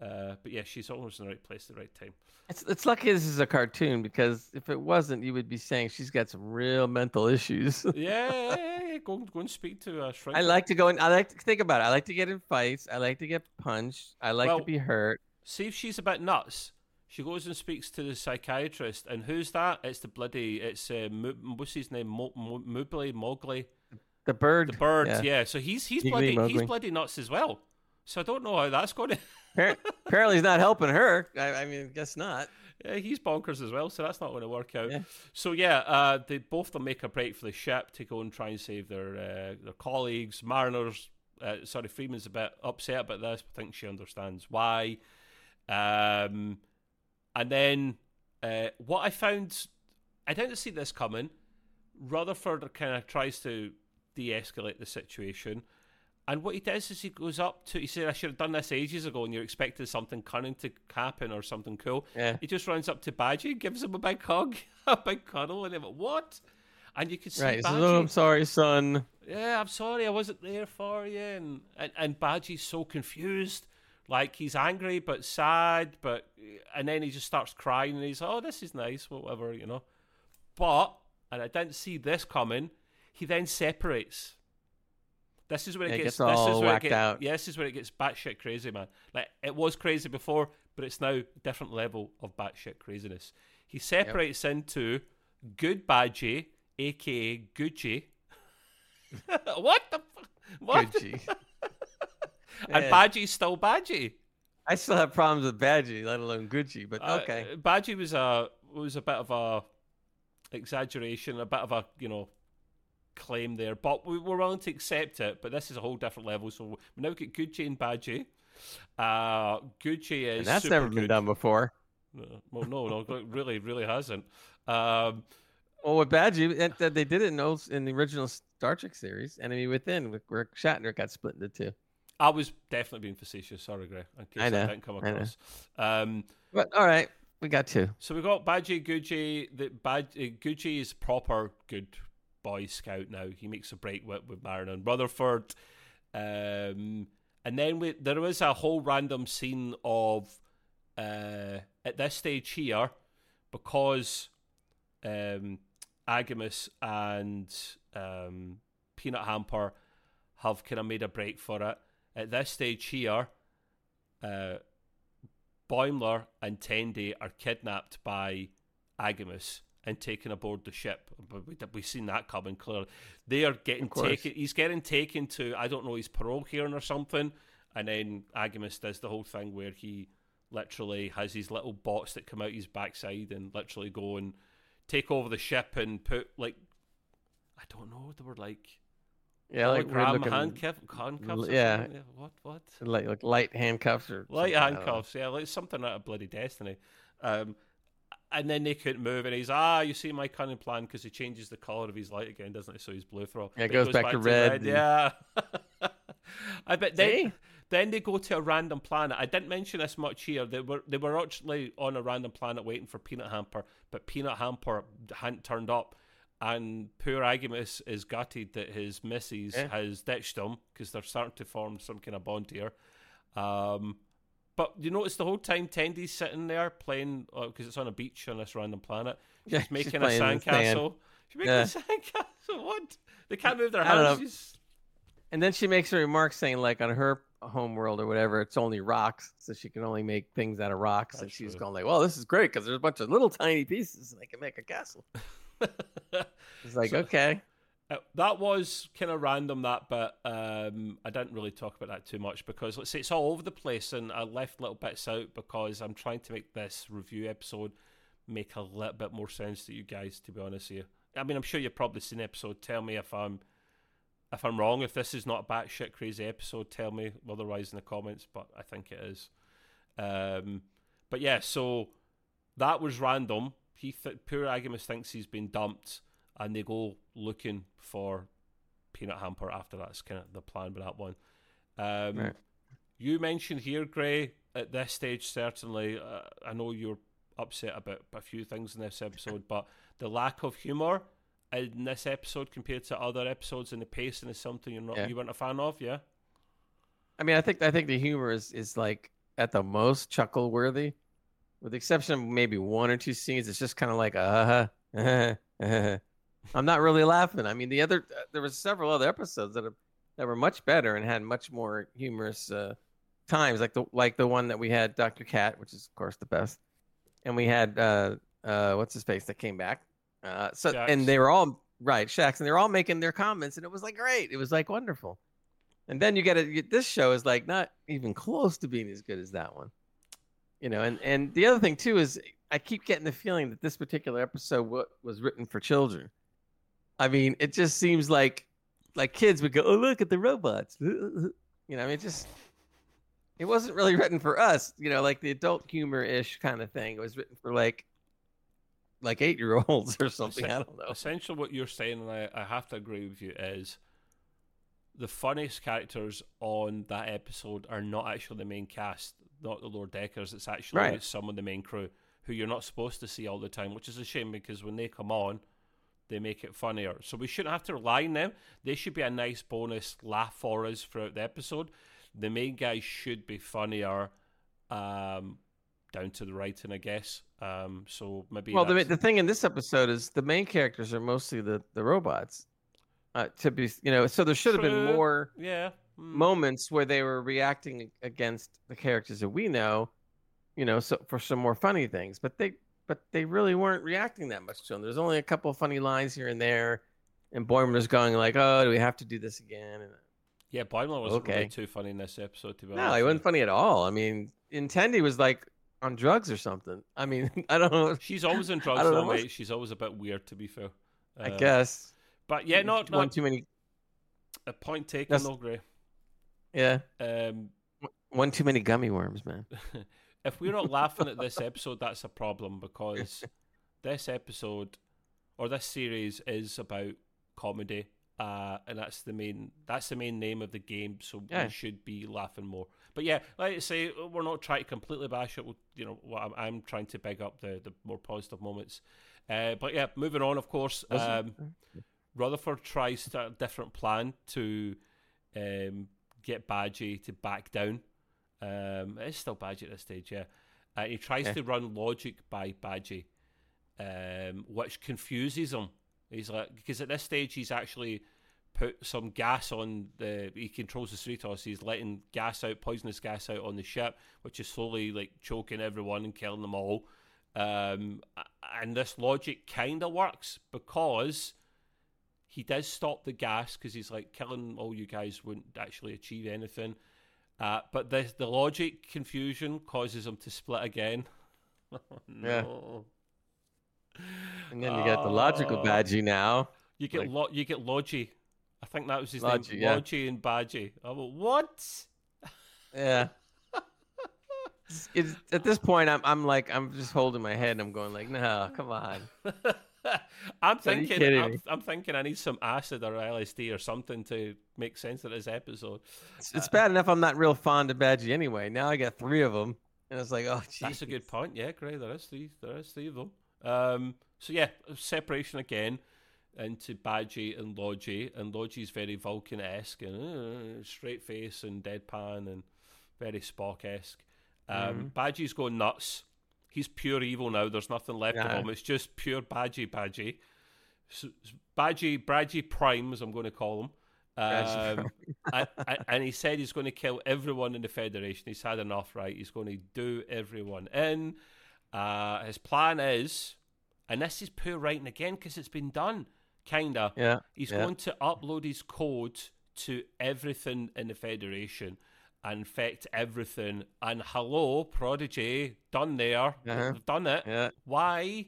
Uh, but yeah, she's always in the right place at the right time. It's it's lucky this is a cartoon because if it wasn't, you would be saying she's got some real mental issues. Yeah, yeah, yeah. Go, go and speak to a shrink. I like to go and I like to think about it. I like to get in fights. I like to get punched. I like Well- to be hurt. See if she's a bit nuts. She goes and speaks to the psychiatrist, and who's that? It's the bloody. It's uh, Mo- what's his name? Mo- Mo- Mobley, Mowgli. The bird. The bird, Yeah. yeah. So he's he's Giggly bloody he's bloody nuts as well. So I don't know how that's going to. Apparently, he's not helping her. I, I mean, guess not. Yeah, he's bonkers as well, so that's not going to work out. Yeah. So yeah, uh, they both of them make a break for the ship to go and try and save their uh, their colleagues. Mariners, uh, sorry, Freeman's a bit upset about this. But I think she understands why. Um, and then uh, what I found, I didn't see this coming. Rutherford kind of tries to de-escalate the situation. And what he does is he goes up to, he said, I should have done this ages ago, and you're expecting something cunning to happen or something cool. Yeah. He just runs up to Badgey, gives him a big hug, a big cuddle, and he went, What? And you can see Right. Badgey. "Oh, I'm sorry, son." Yeah, I'm sorry, I wasn't there for you. And, and, and Badgey's so confused. Like, he's angry, but sad, but. And then he just starts crying, and he's, Oh, this is nice, whatever, you know. But, and I didn't see this coming, he then separates. This is where it it gets, gets this all is where it whacked gets, out. yeah, this is where it gets batshit crazy, man. Like it was crazy before, but it's now a different level of batshit craziness. He separates into good Badgey, aka Goodgey. what the fuck? What? Goodgey. And. Badgey's still Badgey. I still have problems with Badgey, let alone Goodgey. But Uh, okay. Badgey was a was a bit of a exaggeration, a bit of a you know claim there, but we were willing to accept it. But this is a whole different level. So we now get Goodgey and Badgey. Uh, Goodgey is and that's never been good. done before. No, well, no, no, it really, really hasn't. Um, Well, with Badgey, that, they did it in, those, in the original Star Trek series, Enemy Within, with- where Shatner got split into two. I was definitely being facetious. Sorry, Greg, in case I know, didn't come I across. Um, But all right, we got two. So we got Badgey Goodgey. The Bad uh, Goodgey is proper good boy scout now. He makes a break with with Mariner and Rutherford, um, and then we, there was a whole random scene of uh, at this stage here because um, Agimus and um, Peanut Hamper have kind of made a break for it. At this stage here, uh, Boimler and Tendi are kidnapped by Agimus and taken aboard the ship. We've seen that coming clearly. They are getting taken. He's getting taken to I don't know his parole hearing or something, and then Agimus does the whole thing where he literally has these little bots that come out his backside and literally go and take over the ship and put like I don't know. They were like yeah, like handcuff, handcuffs. Yeah. yeah. What? What? Like like light handcuffs or light handcuffs. Yeah, like something out of bloody Destiny. Um, and then they couldn't move, and he's ah, you see my cunning plan because he changes the color of his light again, doesn't he? So he's blue for all. Yeah, it goes, goes back, back, to, red. red. Yeah. I bet then then they go to a random planet. I didn't mention this much here. They were they were actually on a random planet waiting for Peanut Hamper, but Peanut Hamper hadn't turned up and poor Agimus is gutted that his missus yeah. has ditched him because they're starting to form some kind of bond here. Um, but you notice the whole time Tendi's sitting there playing because uh, it's on a beach on this random planet. She's yeah, making she's a sandcastle. She's making yeah. a sandcastle. What? They can't move their hands. And then she makes a remark saying, like, on her home world or whatever, it's only rocks, so she can only make things out of rocks. That's and she's true. going like, "Well, this is great because there's a bunch of little tiny pieces, and I can make a castle." it's like so, okay. Uh, that was kind of random that, but um, I didn't really talk about that too much because let's say it's all over the place, and I left little bits out because I'm trying to make this review episode make a little bit more sense to you guys. To be honest you, I mean, I'm sure you've probably seen the episode. Tell me if I'm if I'm wrong. If this is not a batshit crazy episode, tell me otherwise in the comments. But I think it is. Um, but yeah, so that was random he th- poor Agimus thinks he's been dumped, and they go looking for Peanut Hamper after that's kind of the plan with that one. Um, right. You mentioned here, Gray, at this stage, certainly, uh, I know you're upset about a few things in this episode, but the lack of humour in this episode compared to other episodes and the pacing is something you're not yeah. you weren't a fan of, yeah. I mean, I think I think the humor is is like at the most chuckle worthy with the exception of maybe one or two scenes, it's just kind of like uh, uh, uh, I'm not really laughing. I mean, the other uh, there was several other episodes that are, that were much better and had much more humorous uh, times, like the like the one that we had Dr. Cat, which is of course the best, and we had uh, uh, what's his face that came back. Uh, so Shax. and they were all right, Shax, and they're all making their comments, and it was like great. It was like wonderful. And then you get it. This show is like not even close to being as good as that one you know and and the other thing too is i keep getting the feeling that this particular episode w- was written for children i mean it just seems like like kids would go oh look at the robots you know i mean it just it wasn't really written for us you know like the adult humor-ish kind of thing it was written for like like eight year olds or something i don't know essentially what you're saying and I, I have to agree with you is the funniest characters on that episode are not actually the main cast not the Lower Deckers. It's actually right. some of the main crew who you're not supposed to see all the time, which is a shame because when they come on, they make it funnier. So we shouldn't have to rely on them. They should be a nice bonus laugh for us throughout the episode. The main guys should be funnier, um, down to the writing, I guess. Um, so maybe. Well, the the thing in this episode is the main characters are mostly the the robots. Uh, to be, you know, so there should have been more. Yeah mm. moments where they were reacting against the characters that we know, you know, so for some more funny things. But they but they really weren't reacting that much to them. There's only a couple of funny lines here and there, and Boimler's going like, "Oh, do we have to do this again?" And, yeah, Boimler wasn't okay. really too funny in this episode. To be honest, no, he wasn't funny at all. I mean, Tendi was like on drugs or something. I mean, I don't know. She's always on drugs, though, mate. She's always a bit weird, to be fair. Uh, I guess. But yeah, not one too many. A point taken, though, Gray. Yeah. Um, One too many gummy worms, man. if we're not laughing at this episode, that's a problem because this episode or this series is about comedy, uh, and that's the main that's the main name of the game. So yeah. we should be laughing more. But yeah, like I say, we're not trying to completely bash it. You know, I'm, I'm trying to big up the the more positive moments. Uh, but yeah, moving on. Of course, um, Rutherford tries a different plan to um, get Badgey to back down. Um, it's still Badgey at this stage, yeah. Uh, he tries yeah. to run logic by Badgey, um, which confuses him. He's like, because at this stage he's actually put some gas on the. He controls the Cerritos. He's letting gas out, poisonous gas out on the ship, which is slowly like choking everyone and killing them all. Um, and this logic kind of works because he does stop the gas because he's like killing all you guys wouldn't actually achieve anything. Uh, but the the logic confusion causes them to split again. oh, no. And then you get the logical Oh. Badgey now. You get Like- lo- you get Logi. I think that was his Logi, name. yeah. And Badgey. Went, what? Yeah. It's, it's, at this point, I'm I'm like I'm just holding my head. and I'm going like, no, come on. I'm thinking. I'm. I'm thinking. I need some acid or LSD or something to make sense of this episode. It's, it's bad enough I'm not real fond of Badgey anyway. Now I got three of them, and it's like, oh, geez. That's a good point. Yeah, great. There is three. There is three of them. Um, so yeah, separation again into Badgey and Logi, and Logi's very Vulcan-esque and uh, straight face and deadpan and very Spock-esque. Um, Badgey's going nuts. He's pure evil now. There's nothing left of him. It's just pure Badgey. So, Badgey, Badgey Prime, as I'm going to call him. Um, and, he said he's going to kill everyone in the Federation. He's had enough, right? He's going to do everyone in. Uh, his plan is, and this is poor writing again because it's been done, kinda. Yeah. He's yeah. going to upload his code to everything in the Federation infect everything. And hello, Prodigy, done there. Uh-huh. Done it. Yeah. Why?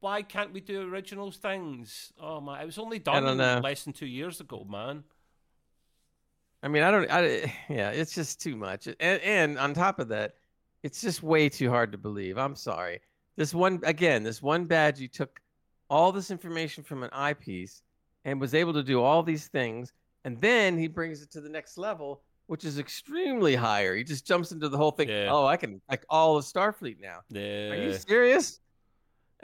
Why can't we do original things? Oh my! It was only done less than two years ago, man. I mean, I don't. I, yeah, it's just too much. And, and on top of that, it's just way too hard to believe. I'm sorry. This one again, this one Badgey took all this information from an eyepiece and was able to do all these things, and then he brings it to the next level, which is extremely higher. He just jumps into the whole thing. Yeah. Oh, I can like all of Starfleet now. Yeah. Are you serious?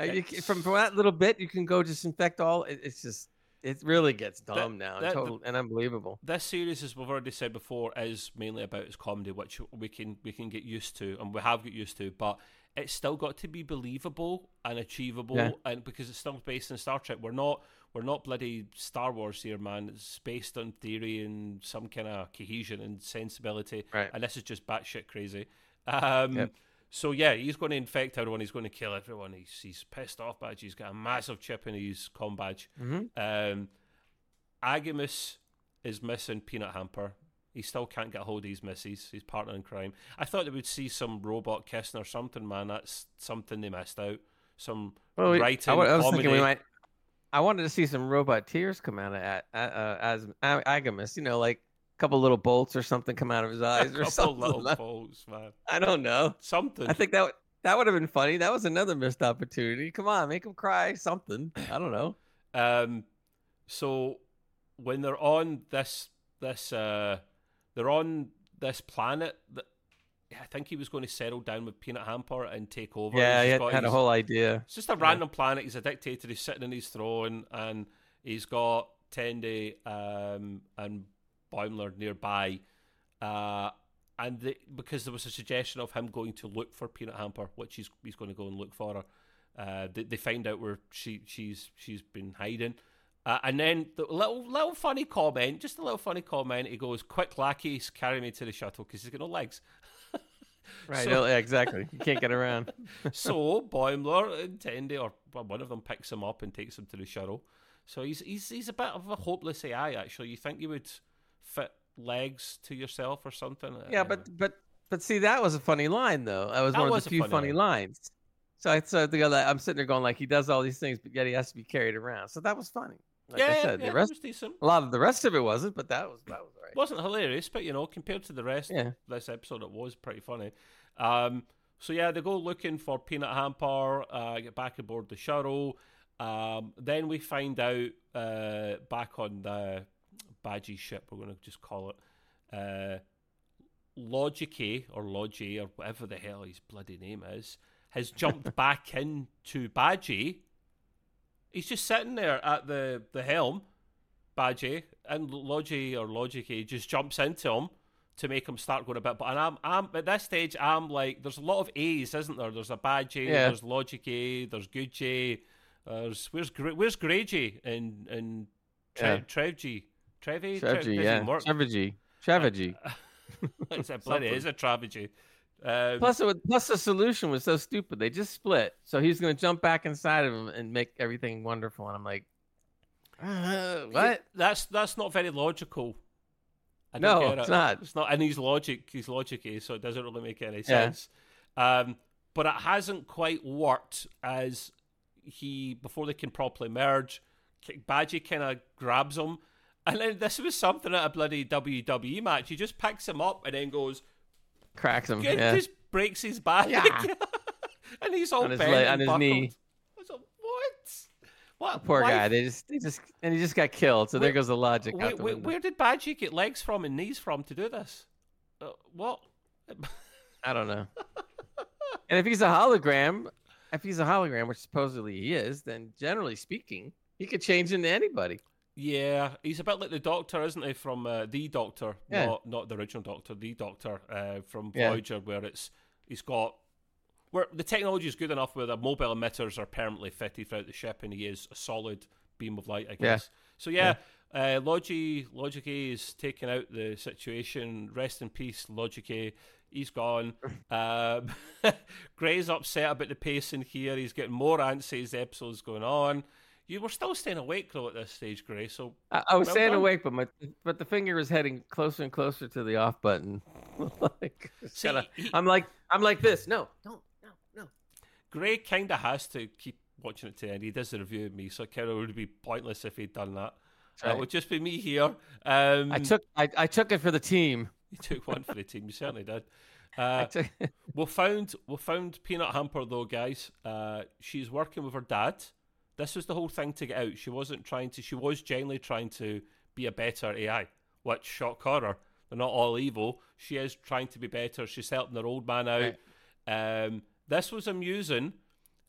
Uh, you, from from that little bit, you can go disinfect all. It, it's just, it really gets dumb now that- and total and unbelievable. this series, as we've already said before, is mainly about its comedy, which we can we can get used to, and we have got used to. But it's still got to be believable and achievable, Yeah. and because it's still based in Star Trek, we're not we're not bloody Star Wars here, man. It's based on theory and some kind of cohesion and sensibility, Right. and this is just batshit crazy. Um, Yep. So yeah, he's going to infect everyone. He's going to kill everyone. He's he's pissed off badge. He's got a massive chip in his com badge. hmm Um, Agimus is missing Peanut Hamper. He still can't get hold of his missus, his partner in crime. I thought they would see some robot kissing or something, man. That's something they missed out. Some Well, writing, I, wa- I was comedy. thinking we might. I wanted to see some robot tears come out of at, uh, as A- Agimus. You know, like a couple little bolts or something come out of his a eyes or couple something. man. I don't know. Something. I think that would that would have been funny. That was another missed opportunity. Come on, make him cry. Something. I don't know. Um, so when they're on this this uh, they're on this planet that I think he was going to settle down with Peanut Hamper and take over. Yeah, He's he had, got had a whole idea. It's just a random planet. He's a dictator. He's sitting in his throne, and he's got Tendi um, and Boimler nearby. Uh, and they, because there was a suggestion of him going to look for Peanut Hamper, which he's he's going to go and look for her. Uh, they, they find out where she she's she's been hiding. Uh, and then the little little funny comment, just a little funny comment. He goes, "Quick, lackeys, carry me to the shuttle because he's got no legs." Right. So- yeah, exactly. You can't get around. so Boimler and Tendi, or well, one of them, picks him up and takes him to the shuttle. So he's he's he's a bit of a hopeless AI. Actually, you think you would fit legs to yourself or something? Yeah, Uh, but but but see, that was a funny line though. That was That one was of the few funny funny, lines. So I so the other, I'm sitting there going like he does all these things, but yet he has to be carried around. So that was funny. Like yeah, I said, yeah, the rest it was decent. a lot of the rest of it wasn't, but that was that was right. wasn't hilarious, but you know, compared to the rest Yeah. of this episode, it was pretty funny. Um, so yeah, they go looking for Peanut Hamper, uh, get back aboard the shuttle. Um, then we find out uh, back on the Badgey ship, we're going to just call it, uh, Logic or Logi or whatever the hell his bloody name is, has jumped back into Badgey. He's just sitting there at the, the helm, Badgey, and Logi or Logic just jumps into him to make him start going a bit. But and I'm, I'm at this stage, I'm like, there's a lot of A's, isn't there? There's a Badgey, Yeah. there's Logic A, there's Goodgey, there's where's where's Grady in in Tre- Yeah. Trevgy. Trevi? Trevgy, yeah. Trevgy. Trevgy. it's a bloody is a Travagy. Um, Plus, it was, plus the solution was so stupid. They just split, so he's going to jump back inside of him and make everything wonderful. And I'm like, uh, what? That's that's not very logical. I don't No, get it's it. not. It's not, and he's logic. He's logicy, so it doesn't really make any Yeah. sense. Um, but it hasn't quite worked as he before they can properly merge. Badgey kind of grabs him, and then this was something at a bloody WWE match. He just picks him up and then goes, Cracks him. and Yeah. just breaks his back, Yeah. and he's all On his bent leg- and on his knee. I was like, what? What? Poor why guy. They just, they just, and he just got killed. So there goes the logic Wait, out the wait, where did Badgey get legs from and knees from to do this? Uh, what? I don't know. and if he's a hologram, if he's a hologram, which supposedly he is, then generally speaking, he could change into anybody. Yeah, he's a bit like the Doctor, isn't he? From uh, the Doctor, Yeah. not not the original Doctor, the Doctor uh, from Yeah. Voyager, where it's he's got where the technology is good enough where the mobile emitters are permanently fitted throughout the ship, and he is a solid beam of light, I Yeah. guess. So yeah, Uh, Logi Logic A is taking out the situation. Rest in peace, Logic A. He's gone. um, Gray's upset about the pacing here. He's getting more antsy as the episode's going on. You were still staying awake though at this stage, Gray. So I, I was Well staying done. awake, but my but the finger was heading closer and closer to the off button. like, See, kinda- he- I'm like I'm like this. No, don't, no, no. Gray kind of has to keep watching it to the end. He does the review of me, so it kind of would be pointless if he'd done that. That's Uh, right. it would just be me here. Um, I took I, I took it for the team. You took one for the team. You certainly did. Uh, took, we found we found Peanut Hamper though, guys. Uh, she's working with her dad. This was the whole thing to get out. She wasn't trying to. She was genuinely trying to be a better AI, which shock horror. They're not all evil. She is trying to be better. She's helping her old man out. Um, this was amusing.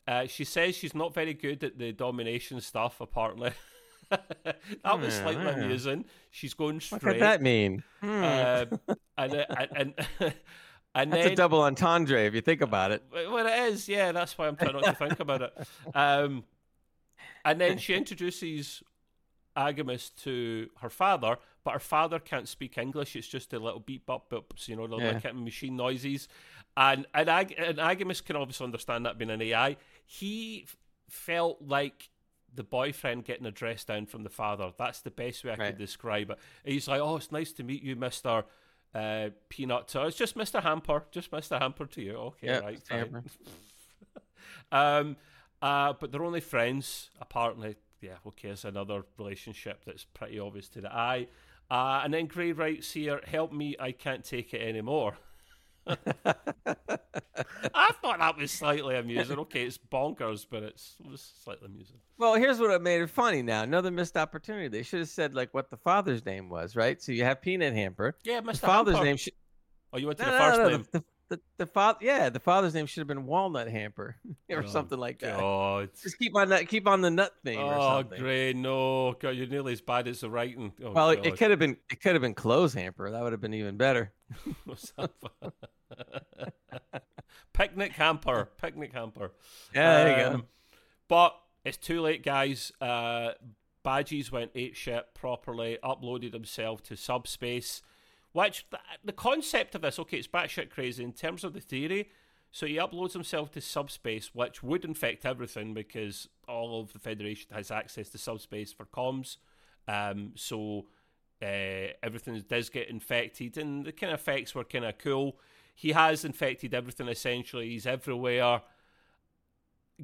Uh, she says she's not very good at the domination stuff. Apparently, that was slightly yeah. amusing. She's going straight. what could that mean? Hmm. Uh, and uh, and and, and That's then a double entendre if you think about it. well, it is, yeah. That's why I'm trying not to think about it. Um, and then she introduces Agimus to her father, but her father can't speak English. It's just a little beep up ups, you know, the Yeah. like machine noises. And and, Ag- and Agimus can obviously understand that being an AI. He f- felt like the boyfriend getting a dress down from the father. That's the best way I Right. could describe it. He's like, "Oh, it's nice to meet you, Mister uh, Peanut." So it's just Mister Hamper, just Mister Hamper to you. Okay, Yeah, right, fine. Um, uh, but they're only friends. Apparently, yeah. Okay, it's another relationship that's pretty obvious to the eye. Uh, and then Gray writes here, "Help me, I can't take it anymore." I thought that was slightly amusing. Okay, it's bonkers, but it's, it was slightly amusing. Well, here's what made it funny. Now, another missed opportunity. They should have said like what the father's name was, right? So you have Peanut Hamper. Yeah, The Mr. father's Hamper. name should. Oh, you went to No, the no, first no, name. The, the, the, the father, yeah, the father's name should have been Walnut Hamper or Oh, something like that. God. Just keep on that, keep on the nut or Oh, something. great! No, God, you're nearly as bad as the writing. Oh, Well, it, it could have been, it could have been Clothes Hamper. That would have been even better. What's that for? Picnic hamper. Picnic hamper. Yeah, there you go. Um, But it's too late, guys. Uh, Badgey's went eight shit properly, uploaded himself to subspace. Which the, the concept of this, okay, it's batshit crazy in terms of the theory. So he uploads himself to subspace, which would infect everything because all of the Federation has access to subspace for comms. Um, so uh, everything does get infected, and the kind of effects were kind of cool. He has infected everything essentially. He's everywhere.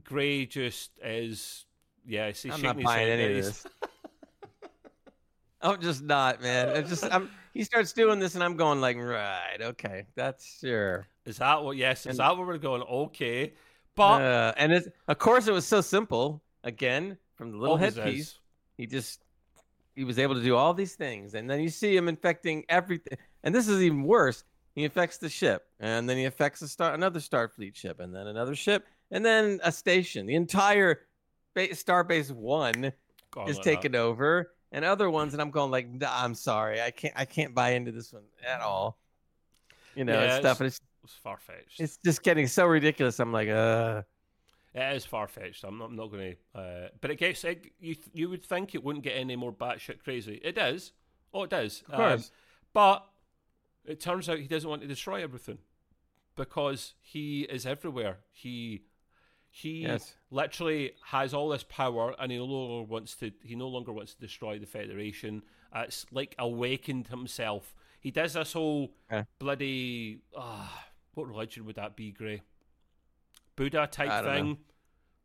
Gray just is, yeah. He's I'm not buying any of this. I'm just not, man. It's just I'm. He starts doing this, and I'm going like, right, okay, that's sure. Is that what? Yes. Is And- that what we're going? Okay, but Uh, and it's of course it was so simple. Again, from the little headpiece, is. he just he was able to do all these things, and then you see him infecting everything. And this is even worse. He infects the ship, and then he affects a star, another Starfleet ship, and then another ship, and then a station. The entire ba- Starbase One Go on is like that. taken over, and other ones, and I'm going like, "Nah, I'm sorry, I can't, I can't buy into this one at all. You know, Yeah, and stuff, and it's It's far fetched. it's just getting so ridiculous. I'm like, uh, It is far fetched. I'm not, I'm not going to. Uh, but it gets. It, you you would think it wouldn't get any more batshit crazy. It does. Oh, it does. Of course. Um, but it turns out he doesn't want to destroy everything because he is everywhere. He he Yes. literally has all this power, and he no longer wants to. He no longer wants to destroy the Federation. Uh, it's like awakened himself. He does this whole Yeah. bloody. ah, what religion would that be, Gray? Buddha type don't know. thing,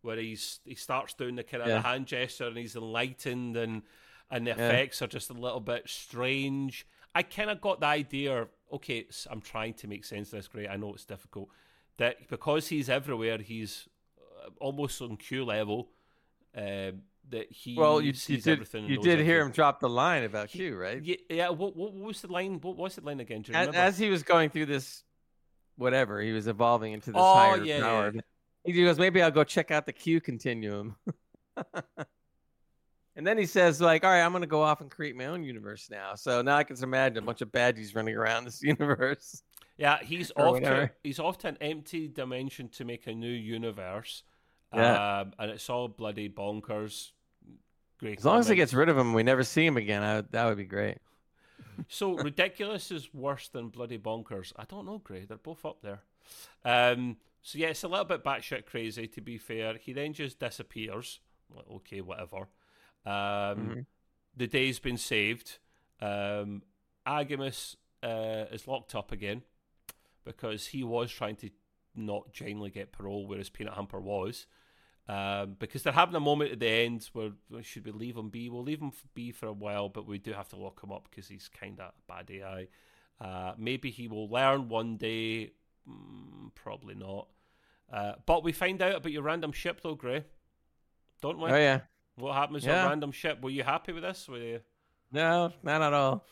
where he's he starts doing the kind of Yeah. hand gesture, and he's enlightened, and and the Yeah. effects are just a little bit strange. I kind of got the idea. Okay, I'm trying to make sense of this. Gray. I know it's difficult. That because he's everywhere, he's uh, almost on Q level. Um, that he Well, you, you did everything. you did hear everything. him drop the line about Q, right? Yeah, yeah. What, what, was the line? What was the line again? As, as he was going through this, whatever he was evolving into this Oh, higher yeah, power. yeah. He goes, maybe I'll go check out the Q continuum. and then he says, like, all right, I'm gonna go off and create my own universe now. So now I can imagine a bunch of baddies running around this universe. Yeah, he's off to he's off to an empty dimension to make a new universe. Yeah. Um, and it's all bloody bonkers. Great. As long as he gets rid of him, we never see him again. I, that would be great. So ridiculous is worse than bloody bonkers. I don't know, Gray. They're both up there. Um, so yeah, it's a little bit batshit crazy. To be fair, he then just disappears. Like, okay, whatever. Um, Mhm. The day's been saved. Um, Agimus uh, is locked up again because he was trying to not genuinely get parole, whereas Peanut Hamper was. Um, because they're having a moment at the end where should we leave him be? We'll leave him be for a while, but we do have to lock him up because he's kind of a bad AI. Uh, maybe he will learn one day. Mm, probably not. Uh, but we find out about your random ship, though, Gray. Don't we? Oh yeah, What happens to Yeah. a random ship? Were you happy with this? Were you... no, not at all.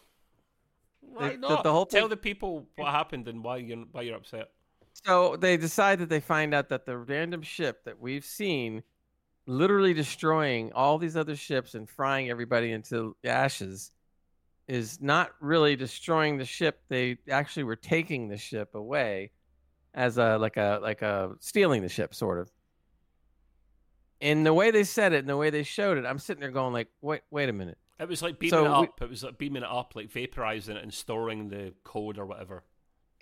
Why the- not? the whole Tell thing- the people what happened and why you're why you're upset. So they decide that they find out that the random ship that we've seen literally destroying all these other ships and frying everybody into ashes is not really destroying the ship. They actually were taking the ship away as a like a like a stealing the ship sort of. And the way they said it and the way they showed it, I'm sitting there going like, wait, wait a minute. It was like beaming So it we- up. It was like beaming it up, like vaporizing it and storing the code or whatever.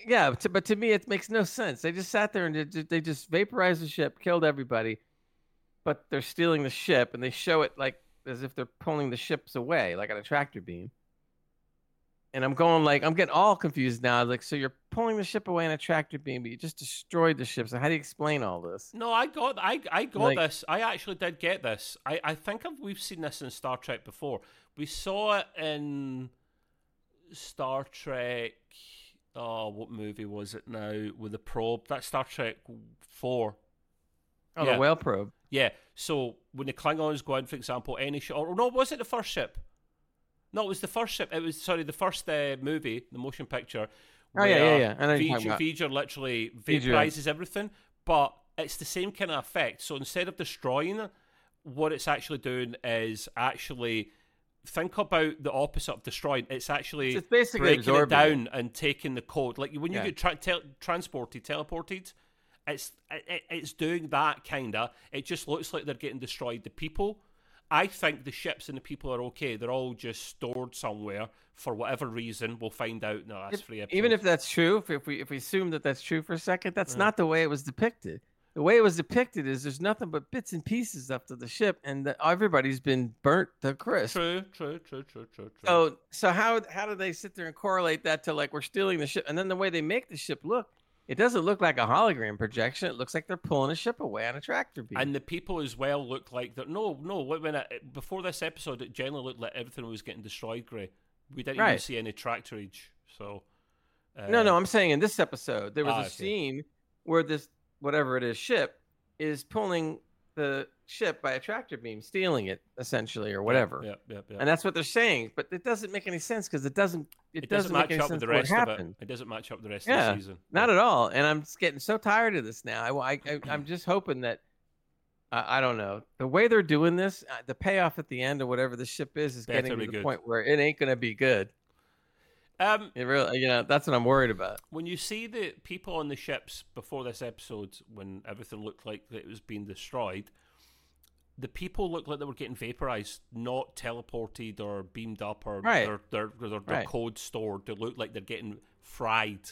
Yeah, but to, but to me, it makes no sense. They just sat there and they, they just vaporized the ship, killed everybody, but they're stealing the ship, and they show it like as if they're pulling the ships away, like on a tractor beam. And I'm going like, I'm getting all confused now. Like, so you're pulling the ship away in a tractor beam, but you just destroyed the ship. So how do you explain all this? No, I got I I got Like- this. I actually did get this. I I think I've, we've seen this in Star Trek before. We saw it in Star Trek. Oh, what movie was it now? With the probe, that Star Trek Four. Oh, Yeah. the whale probe. Yeah. So when the Klingons go in, for example, any ship, or no, was it the first ship? No, it was the first ship. It was sorry, the first uh, movie, the motion picture. Oh, yeah, yeah, yeah. I know V'ger, V'ger literally vaporizes everything, but it's the same kind of effect. So instead of destroying it, what it's actually doing is actually think about the opposite of destroying. It's actually It's basically breaking it down and taking the code. Like when you Yeah. get tra- tel- transported, teleported, it's it, it- it's doing that kinda. It just looks like they're getting destroyed. The people, I think the ships and the people are okay. They're all just stored somewhere for whatever reason. We'll find out. No, that's If- free. Even if that's true, if, if we if we assume that that's true for a second, that's Yeah. not the way it was depicted. The way it was depicted is there's nothing but bits and pieces left of the ship, and that everybody's been burnt to crisp. true, true, true, true, true, true. So so how how do they sit there and correlate that to like we're stealing the ship, and then the way they make the ship look, it doesn't look like a hologram projection. It looks like they're pulling a ship away on a tractor beam. And the people as well look like they're no, no. When it, before this episode, it generally looked like everything was getting destroyed. Gray, we didn't even see any tractorage. So uh, no, no, I'm saying in this episode there was Ah, a okay. scene where this whatever it is ship is pulling the ship by a tractor beam, stealing it essentially or whatever. Yeah, yeah, yeah. And that's what they're saying, but it doesn't make any sense because it doesn't. It, it doesn't, make match up with the rest of it. It doesn't match up with the rest Yeah, of the season. Not Yeah. at all. And I'm just getting so tired of this now. I, I, I am just hoping that. I I don't know the way they're doing this. uh, The payoff at the end or whatever the ship is is Better getting to the good. point where it ain't gonna be good. Um, It really, you know, that's what I'm worried about. when you see the people on the ships before this episode, when everything looked like it was being destroyed, the people looked like they were getting vaporized, not teleported or beamed up or Right. their, their, their, their Right. code stored. They look like they're getting fried,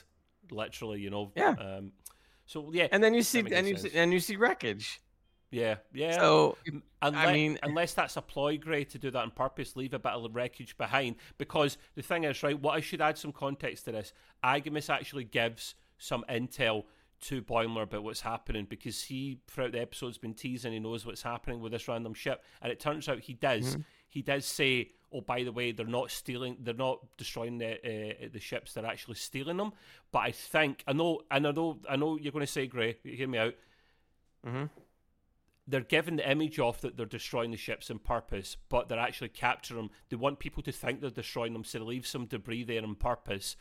literally. You know. Yeah. Um, so yeah, And then you see, and you see, and you see wreckage. Yeah, yeah. So Unless, mean- unless that's a ploy, Gray, to do that on purpose, leave a bit of wreckage behind. Because the thing is, right, what I should add some context to this. Agimus actually gives some intel to Boimler about what's happening because he, throughout the episode, has been teasing he knows what's happening with this random ship, and it turns out he does. Mm-hmm. He does say, "Oh, by the way, they're not stealing, they're not destroying the uh, the ships; they're actually stealing them." But I think I know, and I know, I know you're going to say, Gray, hear me out Mhm. They're giving the image off that they're destroying the ships on purpose, but they're actually capturing them. They want people to think they're destroying them, so they leave some debris there on purpose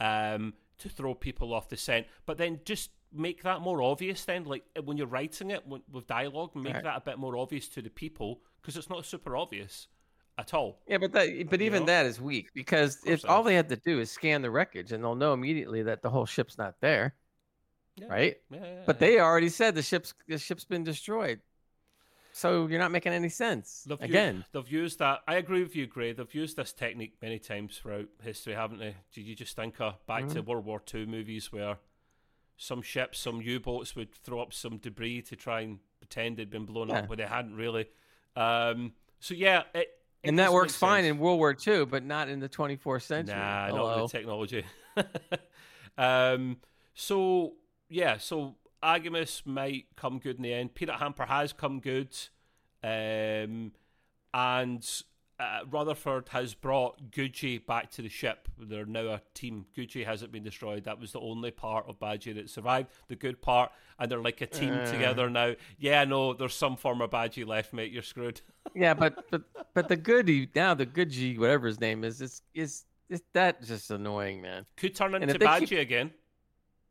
um, to throw people off the scent. But then just make that more obvious. Then, like when you're writing it with, with dialogue, make Right. that a bit more obvious to the people because it's not super obvious at all. yeah, but that, but even know? that is weak because if all they had to do is scan the wreckage and they'll know immediately that the whole ship's not there, Yeah. right? Yeah, yeah, But they already said the ship's the ship's been destroyed. So you're not making any sense. They've Again, they've used that. I agree with you, Gray. They've used this technique many times throughout history, haven't they? Did you just think of back to Mhm. World War II movies where some ships, some U boats would throw up some debris to try and pretend they'd been blown Yeah. up, but they hadn't really. Um, so yeah, it, it and that works fine in World War II, but not in the 24th century. Nah, not with the technology. um, so yeah, so Agimus might come good in the end. Peanut Hamper has come good, um, and uh, Rutherford has brought Goodgey back to the ship. They're now a team. Goodgey hasn't been destroyed. That was the only part of Badgey that survived. The good part, and they're like a team Uh. together now. Yeah, no, there's some form of Badgey left, mate. You're screwed. yeah, but but but the goody now the good G whatever his name is is is, is that just annoying, man. Could turn into Badgey keep- again.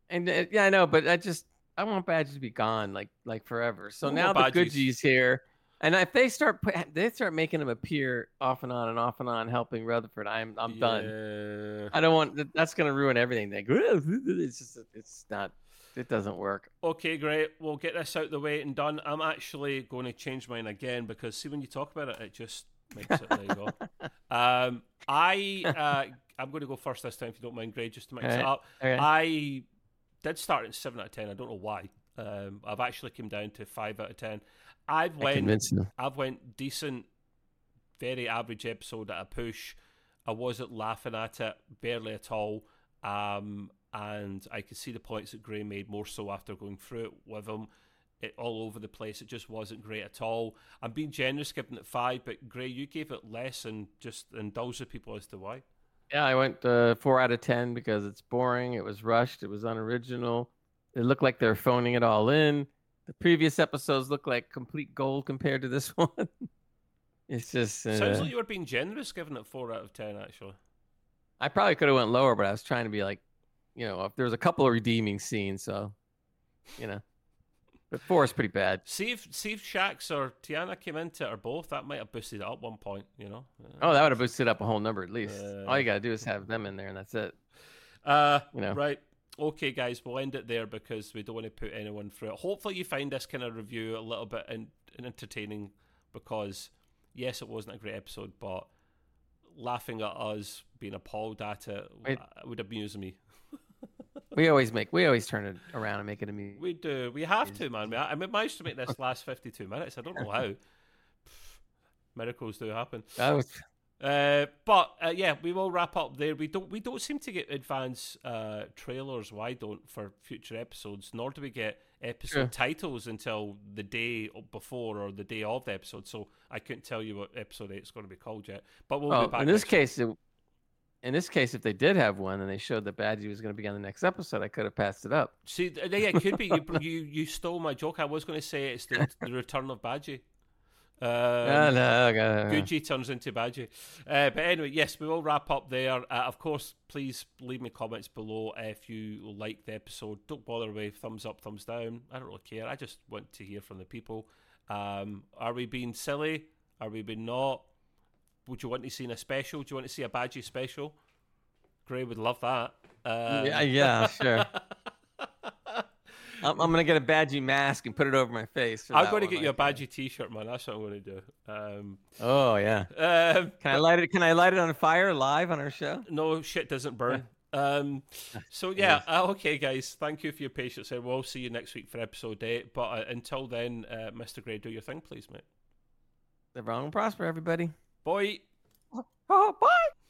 And uh, yeah, I know, but I just I want Badges to be gone like like forever. So No now the good Badgeys. Here, and if they start they start making him appear off and on and off and on, helping Rutherford, I'm I'm done. I don't want that's gonna ruin everything. Go, it's just it's not it doesn't work. Okay, great. We'll get this out of the way and done. I'm actually going to change mine again because see when you talk about it, it just makes it. there you go. Um, I uh, I'm going to go first this time if you don't mind, Gray, just to mix it up. Okay. I did start at seven out of ten. I don't know why. Um, I've actually come down to five out of ten. I've went. I've went decent, very average episode at a push. I wasn't laughing at it barely at all, um, and I could see the points that Gray made more so after going through it with him. It all over the place. It just wasn't great at all. I'm being generous giving it five, but Gray, you gave it less, and just indulge the people as to why. Yeah, I went uh, four out of ten because it's boring. It was rushed. It was unoriginal. It looked like they're phoning it all in. The previous episodes look like complete gold compared to this one. it's just. Uh, Sounds like you were being generous giving it four out of ten. Actually, I probably could have went lower, but I was trying to be like, you know, if there was a couple of redeeming scenes, so, you know, but four is pretty bad. see if see if Shax or T'Ana came into it or both. That might have boosted it up one point. You know. Oh, that would have boosted up a whole number at least. Uh, All you gotta do is have them in there, and that's it. Uh, You know. right. Okay, guys, we'll end it there because we don't want to put anyone through it. Hopefully, you find this kind of review a little bit in, in entertaining because, yes, it wasn't a great episode, but laughing at us being appalled at it uh, would amuse me. We always make, we always turn it around and make it a amusing. We do. We have to, man. We- I, managed to make this last 52 minutes. I don't know how. Pff, miracles do happen. That was Uh, but uh, yeah, we will wrap up there. We don't we don't seem to get advance uh, trailers. Why don't for future episodes? Nor do we get episode True. titles until the day before or the day of the episode. So I couldn't tell you what episode eight's going to be called yet. But we'll well, be back. in this case, it, in this case, if they did have one and they showed that Badgey was going to be on the next episode, I could have passed it up. See, yeah, it could be you. You you stole my joke. I was going to say it's the, the return of Badgey. Um, Ah, no, okay. Goodgey turns into Badgey. Uh, but anyway, yes, we will wrap up there. Uh, of course, please leave me comments below if you like the episode. Don't bother with thumbs up, thumbs down. I don't really care. I just want to hear from the people. Um, are we being silly? Are we being not? Would you want to see a special? Do you want to see a Badgey special? Gray would love that. Um, yeah, yeah, sure. I'm, I'm gonna get a Badgey mask and put it over my face. I'm going to one, get you a Badgey T-shirt, man. That's what I'm going to do. Um, Oh yeah. um, Can I light it? Can I light it on fire live on our show? no shit doesn't burn. Um, so yeah, uh, okay, guys. Thank you for your patience, and we'll see you next week for episode eight. But uh, until then, uh, Mr. Gray, do your thing, please, mate. Long and prosper, everybody. Boy. Oh, oh bye.